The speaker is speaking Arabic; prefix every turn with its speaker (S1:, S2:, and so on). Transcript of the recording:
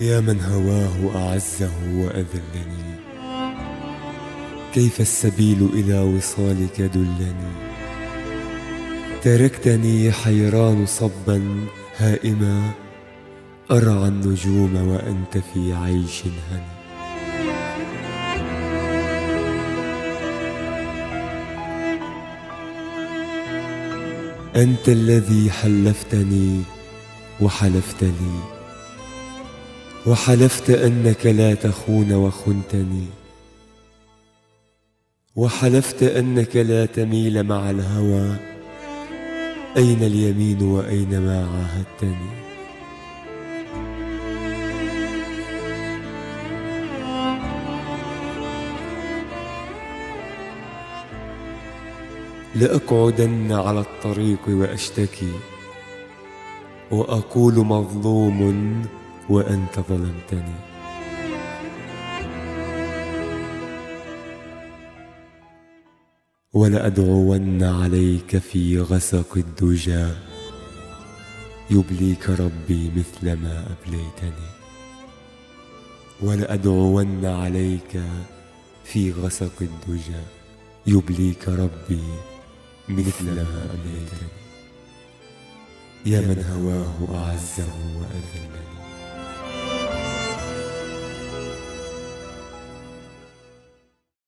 S1: يا من هواه أعزه وأذلني. كيف السبيل إلى وصالك دلني؟ تركتني حيران صبا هائما. أرعى النجوم وأنت في عيش هني. أنت الذي حلفتني وحلفت لي. وحلفت أنك لا تخون وخنتني. وحلفت أنك لا تميل مع الهوى. أين اليمين وأين ما عاهدتني؟ لأقعدن على الطريق وأشتكي. وأقول مظلوم وأنت ظلمتني. ولأدعون عليك في غسق الدجى. يبليك ربي مثل ما أبليتني. ولأدعون عليك في غسق الدجى. يبليك ربي مثل ما أبليتني. يا من هواه أعزه وأذلني.